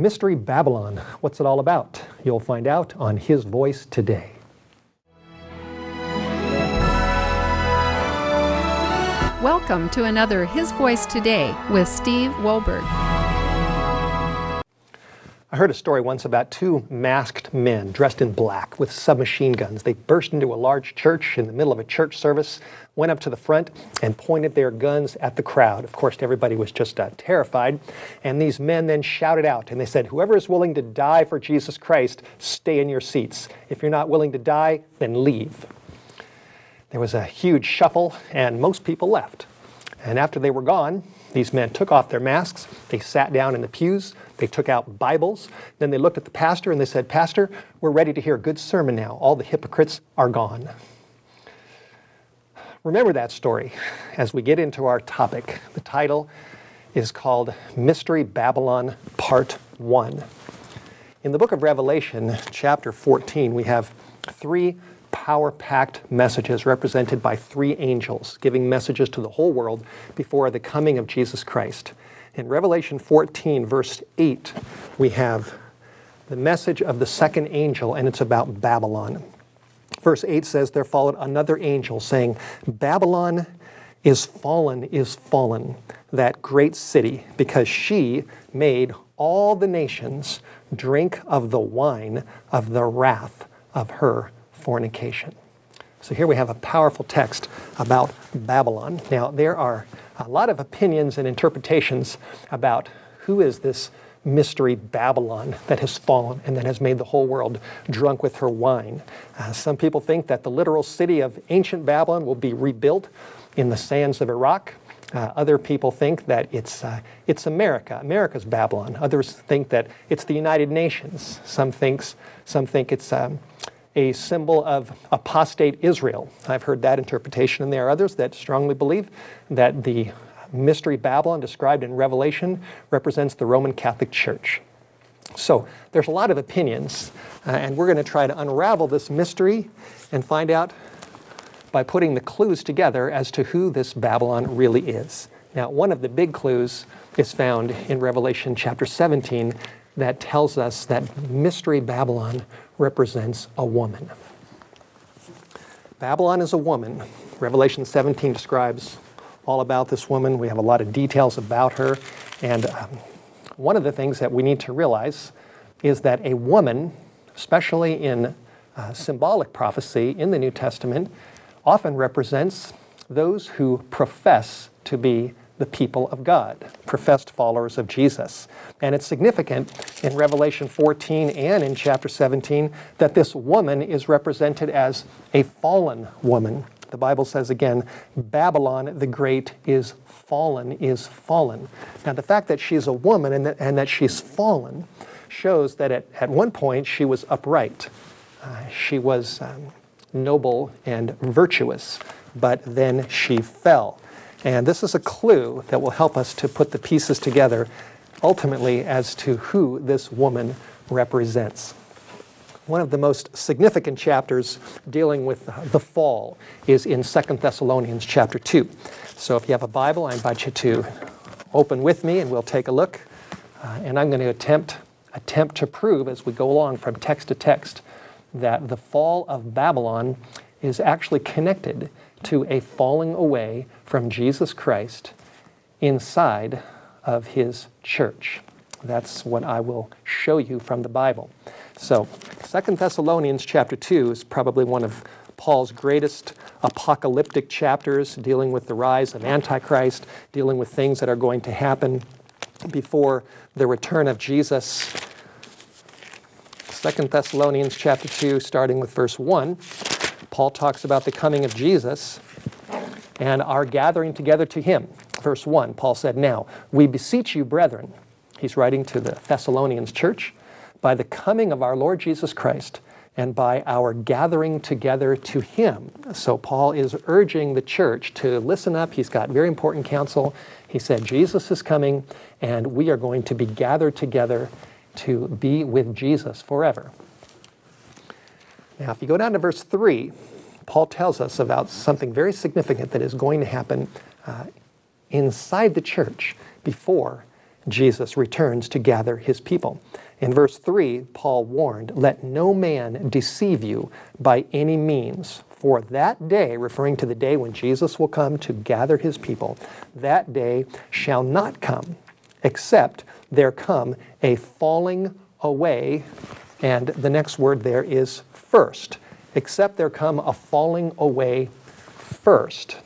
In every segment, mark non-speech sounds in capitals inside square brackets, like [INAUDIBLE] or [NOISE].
Mystery Babylon. What's it all about? You'll find out on His Voice today. Welcome to another His Voice Today with Steve Wohlberg. I heard a story once about two masked men dressed in black with submachine guns. They burst into a large church in the middle of a church service, went up to the front, and pointed their guns at the crowd. Of course, everybody was just uh, terrified. And these men then shouted out and they said, Whoever is willing to die for Jesus Christ, stay in your seats. If you're not willing to die, then leave. There was a huge shuffle, and most people left. And after they were gone, these men took off their masks, they sat down in the pews, they took out Bibles, then they looked at the pastor and they said, Pastor, we're ready to hear a good sermon now. All the hypocrites are gone. Remember that story as we get into our topic. The title is called Mystery Babylon Part 1. In the book of Revelation, chapter 14, we have three power packed messages represented by three angels giving messages to the whole world before the coming of Jesus Christ. In Revelation 14, verse 8, we have the message of the second angel, and it's about Babylon. Verse 8 says, There followed another angel saying, Babylon is fallen, is fallen, that great city, because she made all the nations drink of the wine of the wrath of her fornication. So here we have a powerful text about Babylon. Now, there are a lot of opinions and interpretations about who is this mystery Babylon that has fallen and that has made the whole world drunk with her wine. Uh, some people think that the literal city of ancient Babylon will be rebuilt in the sands of Iraq. Uh, other people think that it's, uh, it's America, America's Babylon. Others think that it's the United Nations. Some, thinks, some think it's um, a symbol of apostate Israel. I've heard that interpretation, and there are others that strongly believe that the mystery Babylon described in Revelation represents the Roman Catholic Church. So there's a lot of opinions, uh, and we're going to try to unravel this mystery and find out by putting the clues together as to who this Babylon really is. Now, one of the big clues is found in Revelation chapter 17 that tells us that mystery Babylon represents a woman. Babylon is a woman. Revelation 17 describes all about this woman. We have a lot of details about her. And um, one of the things that we need to realize is that a woman, especially in uh, symbolic prophecy in the New Testament, often represents those who profess to be the people of God, professed followers of Jesus. And it's significant in Revelation 14 and in chapter 17 that this woman is represented as a fallen woman. The Bible says again, Babylon the Great is fallen, is fallen. Now, the fact that she's a woman and that, and that she's fallen shows that at, at one point she was upright. Uh, she was um, noble and virtuous, but then she fell. And this is a clue that will help us to put the pieces together ultimately as to who this woman represents. One of the most significant chapters dealing with the fall is in 2 Thessalonians chapter 2. So if you have a Bible, I invite you to open with me and we'll take a look. Uh, and I'm going to attempt, attempt to prove as we go along from text to text that the fall of Babylon is actually connected to a falling away from Jesus Christ inside of his church. That's what I will show you from the Bible. So, Second Thessalonians chapter 2 is probably one of Paul's greatest apocalyptic chapters, dealing with the rise of Antichrist, dealing with things that are going to happen before the return of Jesus. Second Thessalonians chapter 2, starting with verse 1. Paul talks about the coming of Jesus and our gathering together to him. Verse 1, Paul said, Now, we beseech you, brethren, he's writing to the Thessalonians church, by the coming of our Lord Jesus Christ and by our gathering together to him. So Paul is urging the church to listen up. He's got very important counsel. He said, Jesus is coming, and we are going to be gathered together to be with Jesus forever. Now, if you go down to verse 3, Paul tells us about something very significant that is going to happen uh, inside the church before Jesus returns to gather his people. In verse 3, Paul warned, Let no man deceive you by any means, for that day, referring to the day when Jesus will come to gather his people, that day shall not come, except there come a falling away. And the next word there is first, except there come a falling away first.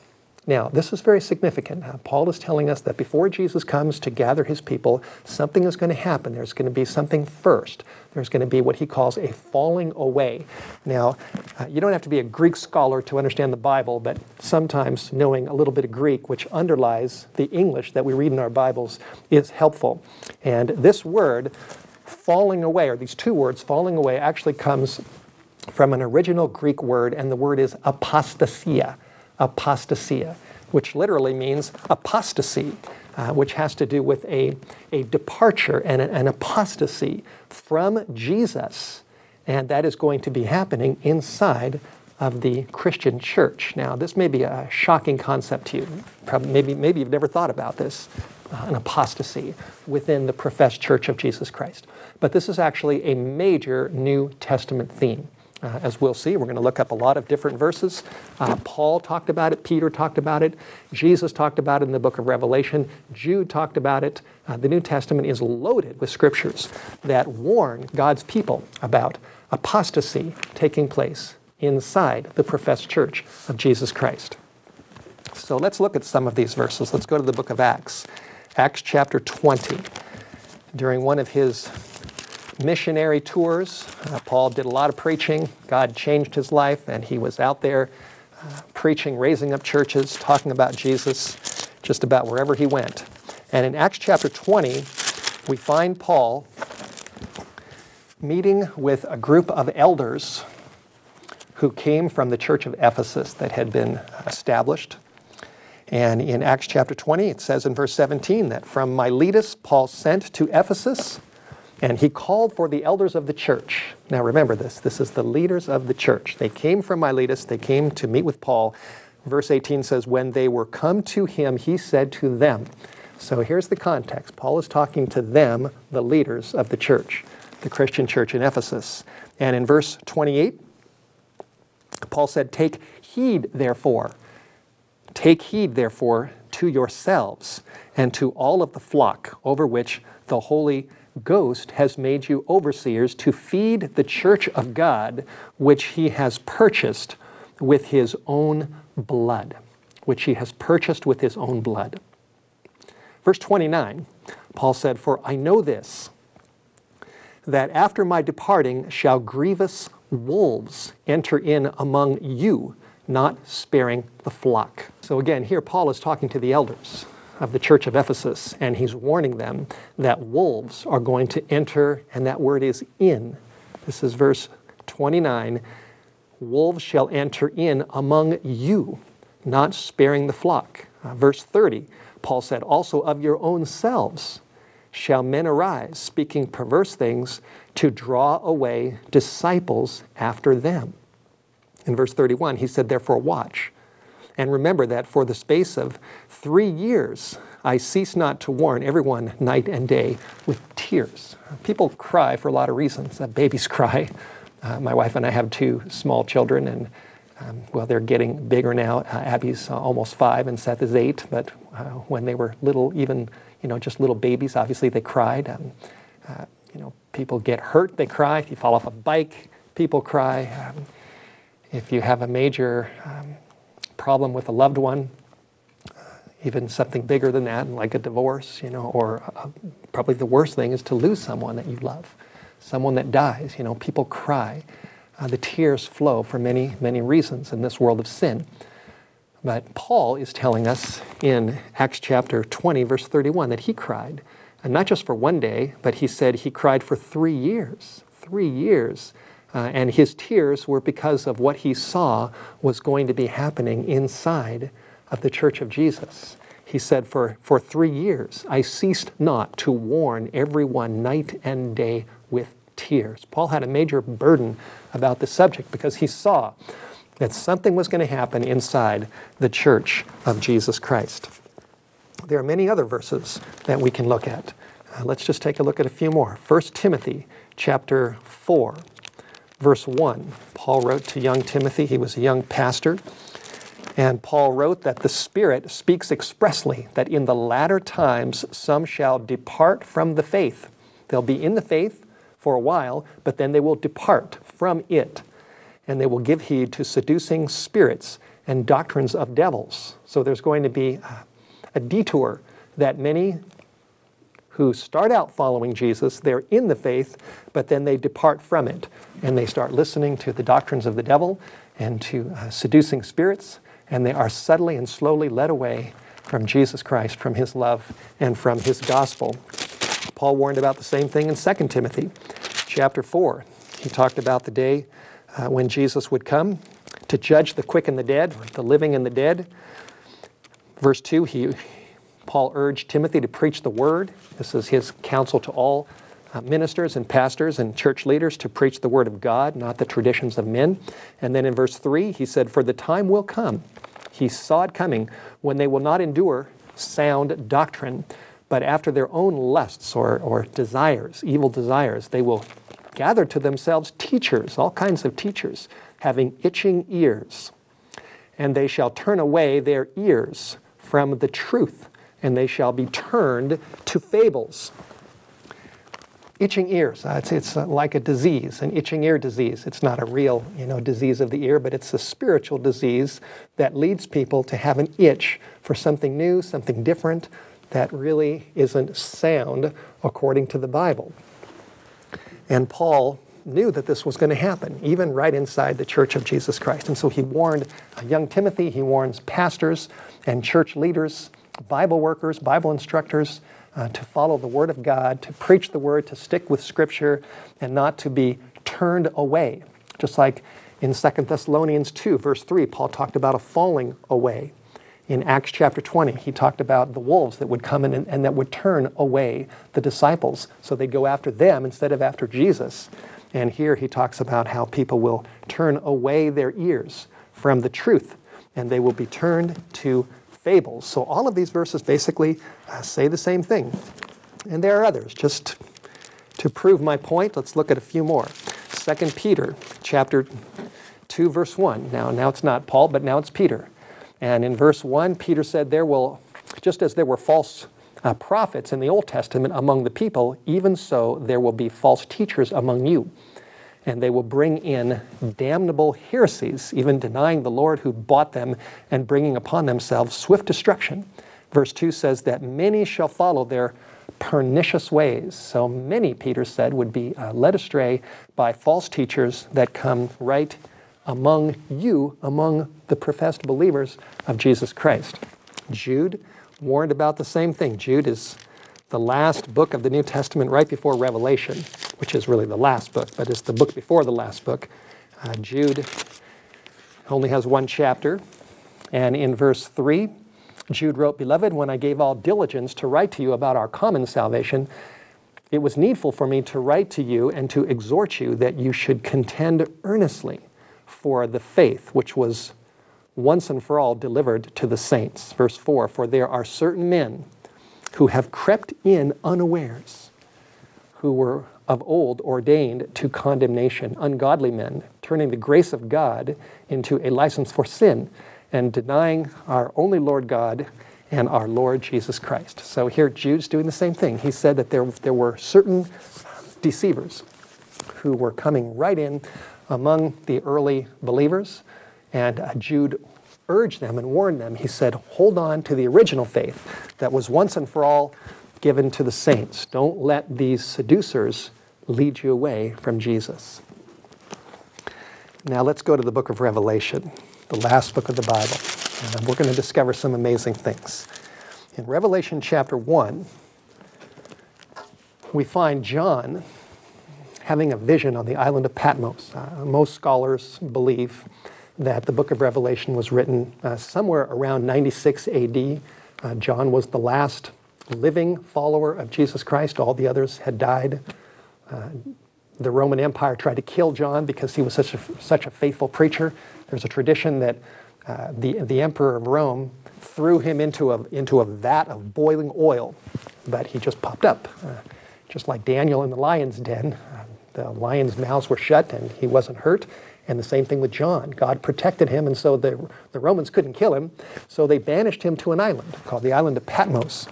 Now, this is very significant. Uh, Paul is telling us that before Jesus comes to gather his people, something is going to happen. There's going to be something first. There's going to be what he calls a falling away. Now, uh, you don't have to be a Greek scholar to understand the Bible, but sometimes knowing a little bit of Greek, which underlies the English that we read in our Bibles, is helpful. And this word, falling away, or these two words, falling away, actually comes from an original Greek word, and the word is apostasia apostasia, which literally means apostasy, uh, which has to do with a, a departure and an apostasy from Jesus. And that is going to be happening inside of the Christian church. Now, this may be a shocking concept to you. Probably, maybe, maybe you've never thought about this uh, an apostasy within the professed church of Jesus Christ. But this is actually a major New Testament theme. Uh, as we'll see, we're going to look up a lot of different verses. Uh, Paul talked about it, Peter talked about it, Jesus talked about it in the book of Revelation, Jude talked about it. Uh, the New Testament is loaded with scriptures that warn God's people about apostasy taking place inside the professed church of Jesus Christ. So let's look at some of these verses. Let's go to the book of Acts, Acts chapter 20. During one of his missionary tours. Uh, Paul did a lot of preaching. God changed his life, and he was out there uh, preaching, raising up churches, talking about Jesus just about wherever he went. And in Acts chapter 20, we find Paul meeting with a group of elders who came from the church of Ephesus that had been established. And in Acts chapter 20, it says in verse 17 that from Miletus, Paul sent to Ephesus and he called for the elders of the church. Now remember this this is the leaders of the church. They came from Miletus, they came to meet with Paul. Verse 18 says, When they were come to him, he said to them. So here's the context Paul is talking to them, the leaders of the church, the Christian church in Ephesus. And in verse 28, Paul said, Take heed, therefore. Take heed, therefore, to yourselves and to all of the flock over which the Holy Ghost has made you overseers to feed the church of God, which he has purchased with his own blood. Which he has purchased with his own blood. Verse 29, Paul said, For I know this, that after my departing shall grievous wolves enter in among you, not sparing the flock. So again, here Paul is talking to the elders of the church of Ephesus, and he's warning them that wolves are going to enter, and that word is in. This is verse 29 Wolves shall enter in among you, not sparing the flock. Uh, verse 30, Paul said, Also of your own selves shall men arise, speaking perverse things, to draw away disciples after them. In verse 31, he said, Therefore, watch and remember that for the space of three years, I cease not to warn everyone night and day with tears. People cry for a lot of reasons. Uh, babies [LAUGHS] cry. Uh, my wife and I have two small children, and um, well, they're getting bigger now. Uh, Abby's uh, almost five, and Seth is eight. But uh, when they were little, even you know, just little babies, obviously they cried. Um, uh, you know, people get hurt, they cry. If you fall off a bike, people cry. Um, if you have a major um, problem with a loved one, even something bigger than that, like a divorce, you know, or uh, probably the worst thing is to lose someone that you love, someone that dies. You know, people cry. Uh, the tears flow for many, many reasons in this world of sin. But Paul is telling us in Acts chapter 20, verse 31, that he cried, and not just for one day, but he said he cried for three years. Three years uh, and his tears were because of what he saw was going to be happening inside of the church of Jesus. He said, For, for three years I ceased not to warn everyone night and day with tears. Paul had a major burden about the subject because he saw that something was going to happen inside the church of Jesus Christ. there are many other verses that we can look at. Uh, let's just take a look at a few more. 1 Timothy chapter 4, verse 1. Paul wrote to young Timothy, he was a young pastor. And Paul wrote that the Spirit speaks expressly that in the latter times some shall depart from the faith. They'll be in the faith for a while, but then they will depart from it. And they will give heed to seducing spirits and doctrines of devils. So there's going to be a detour that many who start out following Jesus, they're in the faith, but then they depart from it and they start listening to the doctrines of the devil and to uh, seducing spirits, and they are subtly and slowly led away from Jesus Christ, from his love, and from his gospel. Paul warned about the same thing in 2 Timothy chapter 4. He talked about the day uh, when Jesus would come to judge the quick and the dead, the living and the dead. Verse 2, he, Paul urged Timothy to preach the word. This is his counsel to all uh, ministers and pastors and church leaders to preach the word of God, not the traditions of men. And then in verse 3, he said, For the time will come, he saw it coming, when they will not endure sound doctrine, but after their own lusts or, or desires, evil desires, they will gather to themselves teachers, all kinds of teachers, having itching ears. And they shall turn away their ears from the truth, and they shall be turned to fables. Itching ears, uh, it's, it's uh, like a disease, an itching ear disease. It's not a real you know, disease of the ear, but it's a spiritual disease that leads people to have an itch for something new, something different that really isn't sound according to the Bible. And Paul knew that this was going to happen, even right inside the Church of Jesus Christ. And so he warned young Timothy, he warns pastors and church leaders, Bible workers, Bible instructors, uh, to follow the Word of God, to preach the Word, to stick with Scripture, and not to be turned away. Just like in 2 Thessalonians 2, verse 3, Paul talked about a falling away. In Acts chapter 20, he talked about the wolves that would come in and, and that would turn away the disciples. So they'd go after them instead of after Jesus. And here he talks about how people will turn away their ears from the truth and they will be turned to fables. So all of these verses basically uh, say the same thing. And there are others. Just to prove my point, let's look at a few more. 2 Peter chapter 2 verse 1. Now now it's not Paul, but now it's Peter. And in verse 1, Peter said there will just as there were false uh, prophets in the Old Testament among the people, even so there will be false teachers among you. And they will bring in damnable heresies, even denying the Lord who bought them and bringing upon themselves swift destruction. Verse 2 says that many shall follow their pernicious ways. So many, Peter said, would be uh, led astray by false teachers that come right among you, among the professed believers of Jesus Christ. Jude warned about the same thing. Jude is the last book of the New Testament right before Revelation, which is really the last book, but it's the book before the last book. Uh, Jude only has one chapter, and in verse 3, Jude wrote, Beloved, when I gave all diligence to write to you about our common salvation, it was needful for me to write to you and to exhort you that you should contend earnestly for the faith which was once and for all delivered to the saints. Verse 4 For there are certain men who have crept in unawares, who were of old ordained to condemnation, ungodly men, turning the grace of God into a license for sin and denying our only Lord God and our Lord Jesus Christ. So here Jude's doing the same thing. He said that there, there were certain deceivers who were coming right in among the early believers and uh, Jude urged them and warned them. He said, Hold on to the original faith that was once and for all given to the saints. Don't let these seducers lead you away from Jesus. Now let's go to the book of Revelation, the last book of the Bible. And we're going to discover some amazing things. In Revelation chapter 1, we find John having a vision on the island of Patmos. Uh, most scholars believe that the book of Revelation was written uh, somewhere around 96 AD. Uh, John was the last living follower of Jesus Christ, all the others had died. Uh, the Roman Empire tried to kill John because he was such a, such a faithful preacher. There's a tradition that uh, the, the emperor of Rome threw him into a, into a vat of boiling oil, but he just popped up. Uh, just like Daniel in the lion's den, uh, the lion's mouths were shut and he wasn't hurt. And the same thing with John. God protected him, and so the, the Romans couldn't kill him. So they banished him to an island called the island of Patmos.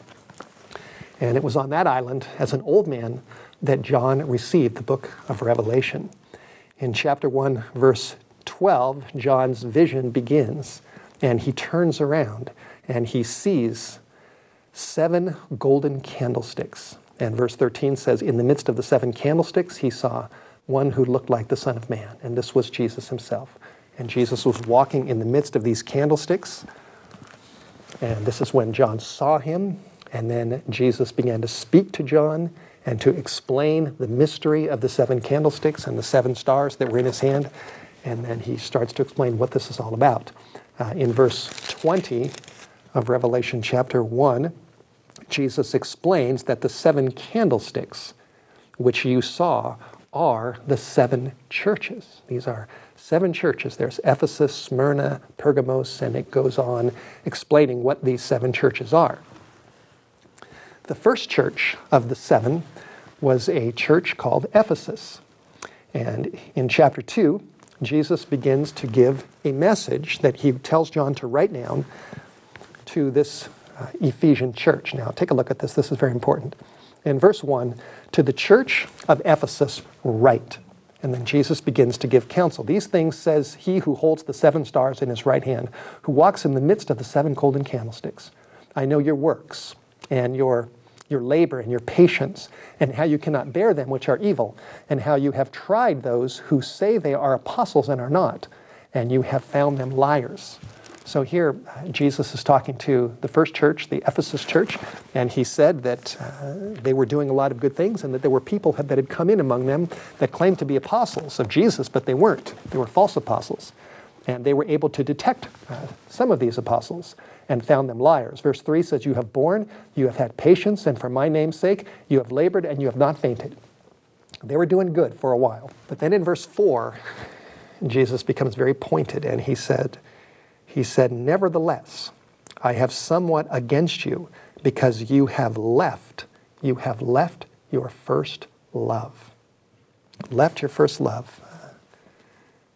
And it was on that island, as an old man, that John received the book of Revelation. In chapter 1, verse 12, John's vision begins, and he turns around and he sees seven golden candlesticks. And verse 13 says, In the midst of the seven candlesticks, he saw one who looked like the Son of Man. And this was Jesus himself. And Jesus was walking in the midst of these candlesticks. And this is when John saw him. And then Jesus began to speak to John and to explain the mystery of the seven candlesticks and the seven stars that were in his hand. And then he starts to explain what this is all about. Uh, in verse 20 of Revelation chapter 1, Jesus explains that the seven candlesticks which you saw are the seven churches. These are seven churches. There's Ephesus, Smyrna, Pergamos, and it goes on explaining what these seven churches are. The first church of the seven was a church called Ephesus. And in chapter 2, Jesus begins to give a message that he tells John to write down to this uh, Ephesian church. Now, take a look at this. This is very important. In verse 1, to the church of Ephesus, write. And then Jesus begins to give counsel. These things says he who holds the seven stars in his right hand, who walks in the midst of the seven golden candlesticks. I know your works and your, your labor and your patience, and how you cannot bear them which are evil, and how you have tried those who say they are apostles and are not, and you have found them liars. So here, Jesus is talking to the first church, the Ephesus church, and he said that uh, they were doing a lot of good things and that there were people that had come in among them that claimed to be apostles of Jesus, but they weren't. They were false apostles. And they were able to detect uh, some of these apostles and found them liars. Verse 3 says, You have borne, you have had patience, and for my name's sake, you have labored and you have not fainted. They were doing good for a while. But then in verse 4, Jesus becomes very pointed and he said, he said, Nevertheless, I have somewhat against you because you have left, you have left your first love. Left your first love.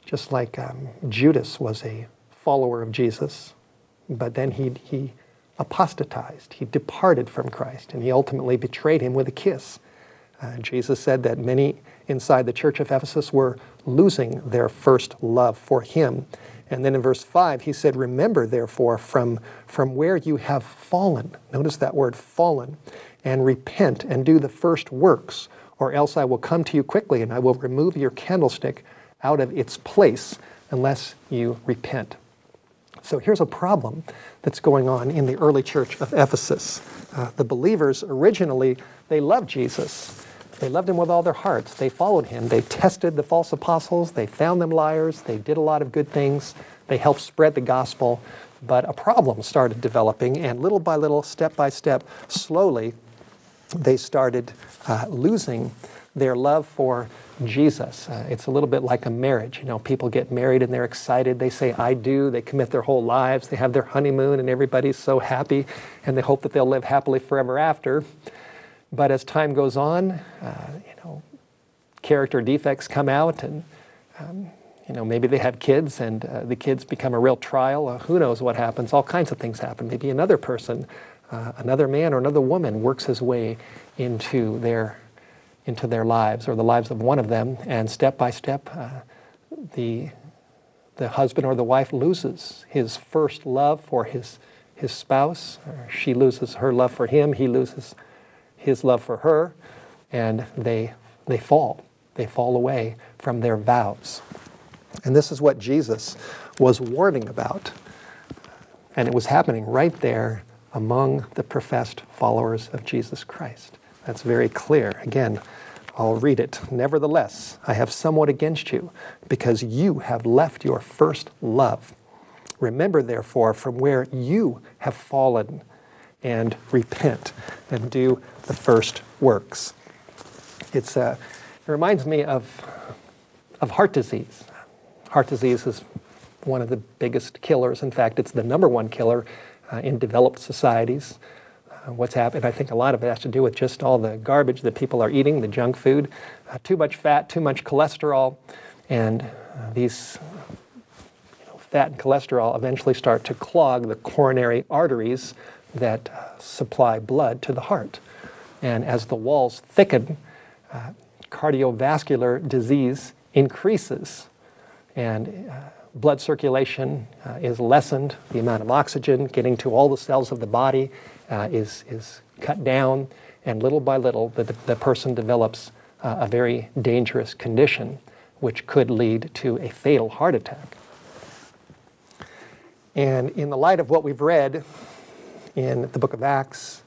Just like um, Judas was a follower of Jesus, but then he, he apostatized. He departed from Christ, and he ultimately betrayed him with a kiss. Uh, Jesus said that many inside the church of Ephesus were losing their first love for him and then in verse 5, he said, Remember, therefore, from, from where you have fallen. Notice that word fallen. And repent and do the first works, or else I will come to you quickly and I will remove your candlestick out of its place unless you repent. So here's a problem that's going on in the early church of Ephesus. Uh, the believers originally, they loved Jesus. They loved him with all their hearts. They followed him. They tested the false apostles. They found them liars. They did a lot of good things. They helped spread the gospel. But a problem started developing, and little by little, step by step, slowly, they started uh, losing their love for Jesus. Uh, it's a little bit like a marriage. You know, people get married and they're excited. They say, I do. They commit their whole lives. They have their honeymoon, and everybody's so happy, and they hope that they'll live happily forever after. But as time goes on, uh, you know, character defects come out, and um, you know maybe they have kids, and uh, the kids become a real trial. Uh, who knows what happens? All kinds of things happen. Maybe another person, uh, another man or another woman, works his way into their into their lives or the lives of one of them, and step by step, uh, the the husband or the wife loses his first love for his his spouse. she loses her love for him. He loses his love for her, and they, they fall. They fall away from their vows. And this is what Jesus was warning about. And it was happening right there among the professed followers of Jesus Christ. That's very clear. Again, I'll read it. Nevertheless, I have somewhat against you, because you have left your first love. Remember, therefore, from where you have fallen and repent and do the first works. It's, uh, it reminds me of, of heart disease. Heart disease is one of the biggest killers. In fact, it's the number one killer uh, in developed societies. Uh, what's happened, I think a lot of it has to do with just all the garbage that people are eating, the junk food, uh, too much fat, too much cholesterol, and uh, these you know, fat and cholesterol eventually start to clog the coronary arteries that uh, supply blood to the heart. And as the walls thicken, uh, cardiovascular disease increases. And uh, blood circulation is lessened, the amount of oxygen getting to all the cells of the body uh, is, is cut down, and little by little, the, the person develops uh, a very dangerous condition which could lead to a fatal heart attack. And in the light of what we've read in the book of Acts,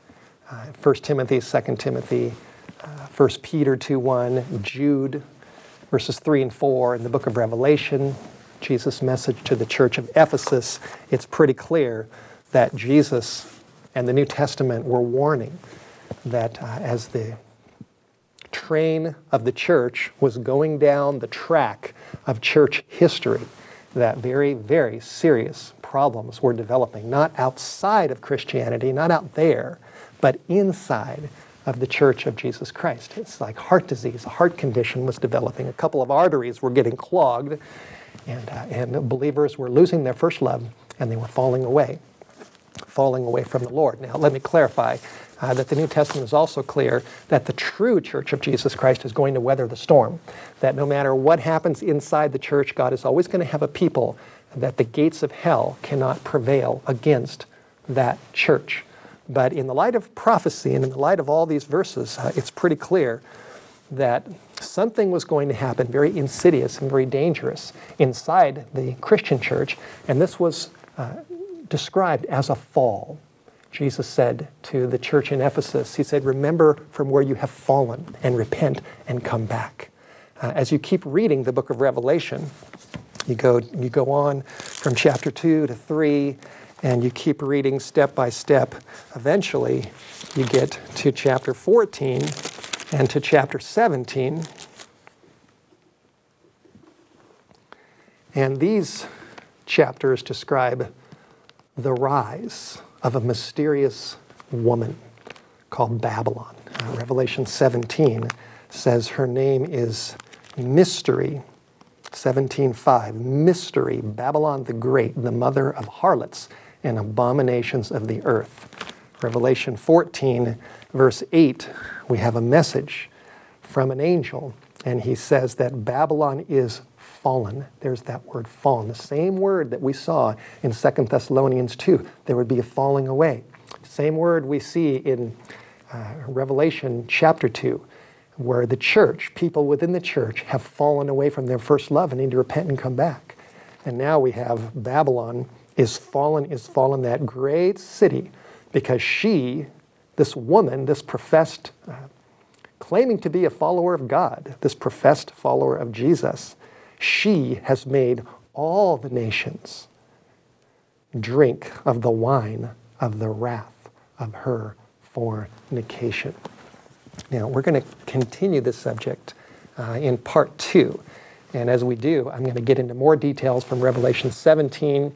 uh, 1 Timothy, 2 Timothy, uh, 1 Peter 2 1, Jude, verses 3 and 4, in the book of Revelation, Jesus' message to the church of Ephesus, it's pretty clear that Jesus and the New Testament were warning that uh, as the train of the church was going down the track of church history, that very, very serious problems were developing, not outside of Christianity, not out there, but inside of the Church of Jesus Christ. It's like heart disease, a heart condition was developing. A couple of arteries were getting clogged, and, uh, and believers were losing their first love and they were falling away, falling away from the Lord. Now, let me clarify uh, that the New Testament is also clear that the true church of Jesus Christ is going to weather the storm. That no matter what happens inside the church, God is always going to have a people that the gates of hell cannot prevail against that church. But in the light of prophecy and in the light of all these verses, uh, it's pretty clear that something was going to happen very insidious and very dangerous inside the Christian church, and this was uh, described as a fall. Jesus said to the church in Ephesus, He said, Remember from where you have fallen and repent and come back. Uh, as you keep reading the book of Revelation, you go, you go on from chapter 2 to 3, and you keep reading step by step. Eventually, you get to chapter 14 and to chapter 17. And these chapters describe the rise of a mysterious woman called Babylon. Uh, Revelation 17 says her name is Mystery. 17:5 Mystery Babylon the Great, the mother of harlots and abominations of the earth. Revelation 14 verse 8 we have a message from an angel and he says that Babylon is fallen. There's that word fallen, the same word that we saw in 2 Thessalonians 2. There would be a falling away. Same word we see in uh, Revelation chapter 2, where the church, people within the church, have fallen away from their first love and need to repent and come back. And now we have Babylon is fallen, is fallen that great city because she, this woman, this professed, uh, claiming to be a follower of God, this professed follower of Jesus, she has made all the nations drink of the wine of the wrath of her fornication. Now, we're going to continue this subject uh, in part two. And as we do, I'm going to get into more details from Revelation 17.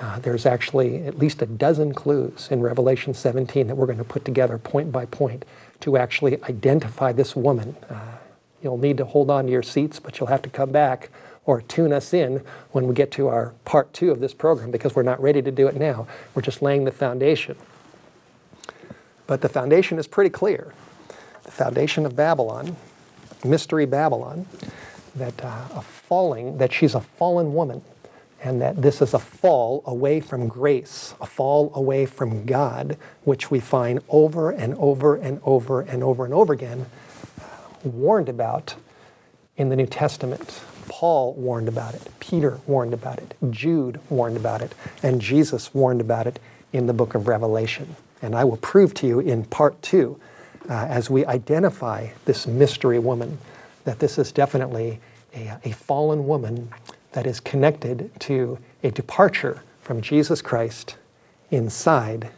Uh, there's actually at least a dozen clues in Revelation 17 that we're going to put together point by point to actually identify this woman. Uh, You'll need to hold on to your seats, but you'll have to come back or tune us in when we get to our part two of this program because we're not ready to do it now. We're just laying the foundation. But the foundation is pretty clear. The foundation of Babylon, Mystery Babylon, that uh, a falling, that she's a fallen woman, and that this is a fall away from grace, a fall away from God, which we find over and over and over and over and over again warned about in the New Testament. Paul warned about it, Peter warned about it, Jude warned about it, and Jesus warned about it in the book of Revelation. And I will prove to you in part two, uh, as we identify this mystery woman, that this is definitely a, a fallen woman that is connected to a departure from Jesus Christ inside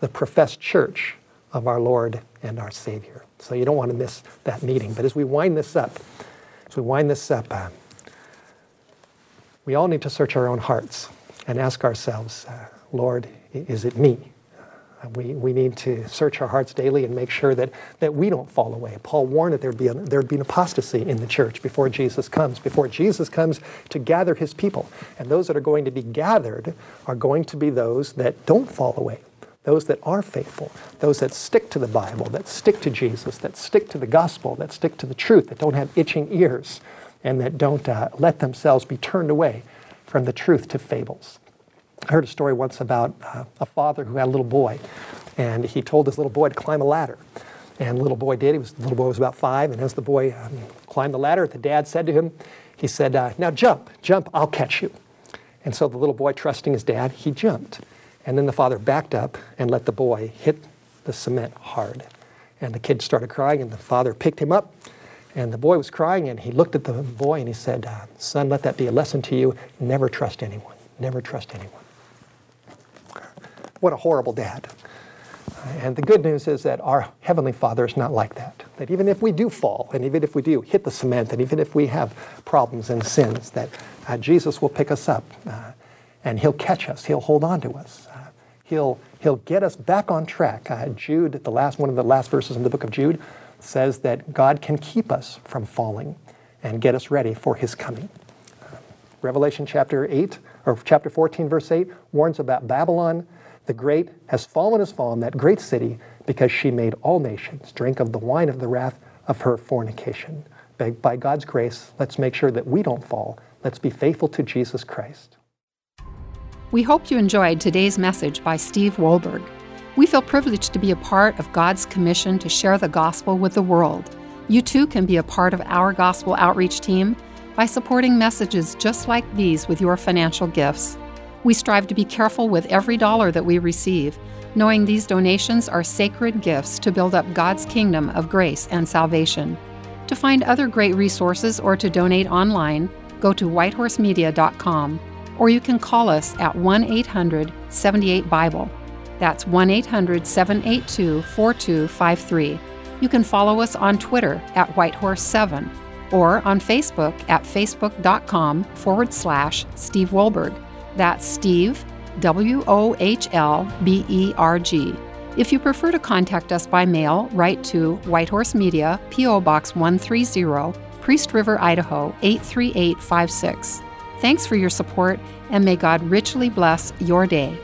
the professed church of our Lord and our Savior. So you don't want to miss that meeting. But as we wind this up, as we wind this up, uh, we all need to search our own hearts and ask ourselves, uh, Lord, is it me? Uh, we, we need to search our hearts daily and make sure that, that we don't fall away. Paul warned that there'd be, there'd be an apostasy in the church before Jesus comes, before Jesus comes to gather his people. And those that are going to be gathered are going to be those that don't fall away, those that are faithful, those that stick to the Bible, that stick to Jesus, that stick to the gospel, that stick to the truth, that don't have itching ears, and that don't uh, let themselves be turned away from the truth to fables. I heard a story once about uh, a father who had a little boy, and he told his little boy to climb a ladder. And little boy did. He was, the little boy was about five, and as the boy um, climbed the ladder, the dad said to him, he said, uh, now jump, jump, I'll catch you. And so the little boy, trusting his dad, he jumped. And then the father backed up and let the boy hit the cement hard. And the kid started crying, and the father picked him up. And the boy was crying, and he looked at the boy and he said, uh, Son, let that be a lesson to you. Never trust anyone. Never trust anyone. What a horrible dad. And the good news is that our Heavenly Father is not like that. That even if we do fall, and even if we do hit the cement, and even if we have problems and sins, that uh, Jesus will pick us up uh, and He'll catch us, He'll hold on to us. He'll, he'll get us back on track. Uh, Jude, the last one of the last verses in the book of Jude, says that God can keep us from falling and get us ready for His coming. Uh, Revelation chapter 8, or chapter 14, verse 8, warns about Babylon the great has fallen as fallen, that great city, because she made all nations drink of the wine of the wrath of her fornication. By, by God's grace, let's make sure that we don't fall. Let's be faithful to Jesus Christ. We hope you enjoyed today's message by Steve Wohlberg. We feel privileged to be a part of God's commission to share the gospel with the world. You too can be a part of our gospel outreach team by supporting messages just like these with your financial gifts. We strive to be careful with every dollar that we receive, knowing these donations are sacred gifts to build up God's kingdom of grace and salvation. To find other great resources or to donate online, go to whitehorsemedia.com or you can call us at 1 800 78 Bible. That's 1 800 782 4253. You can follow us on Twitter at Whitehorse7 or on Facebook at facebook.com forward slash Steve Wohlberg. That's Steve, W O H L B E R G. If you prefer to contact us by mail, write to Whitehorse Media, P.O. Box 130, Priest River, Idaho 83856. Thanks for your support, and may God richly bless your day.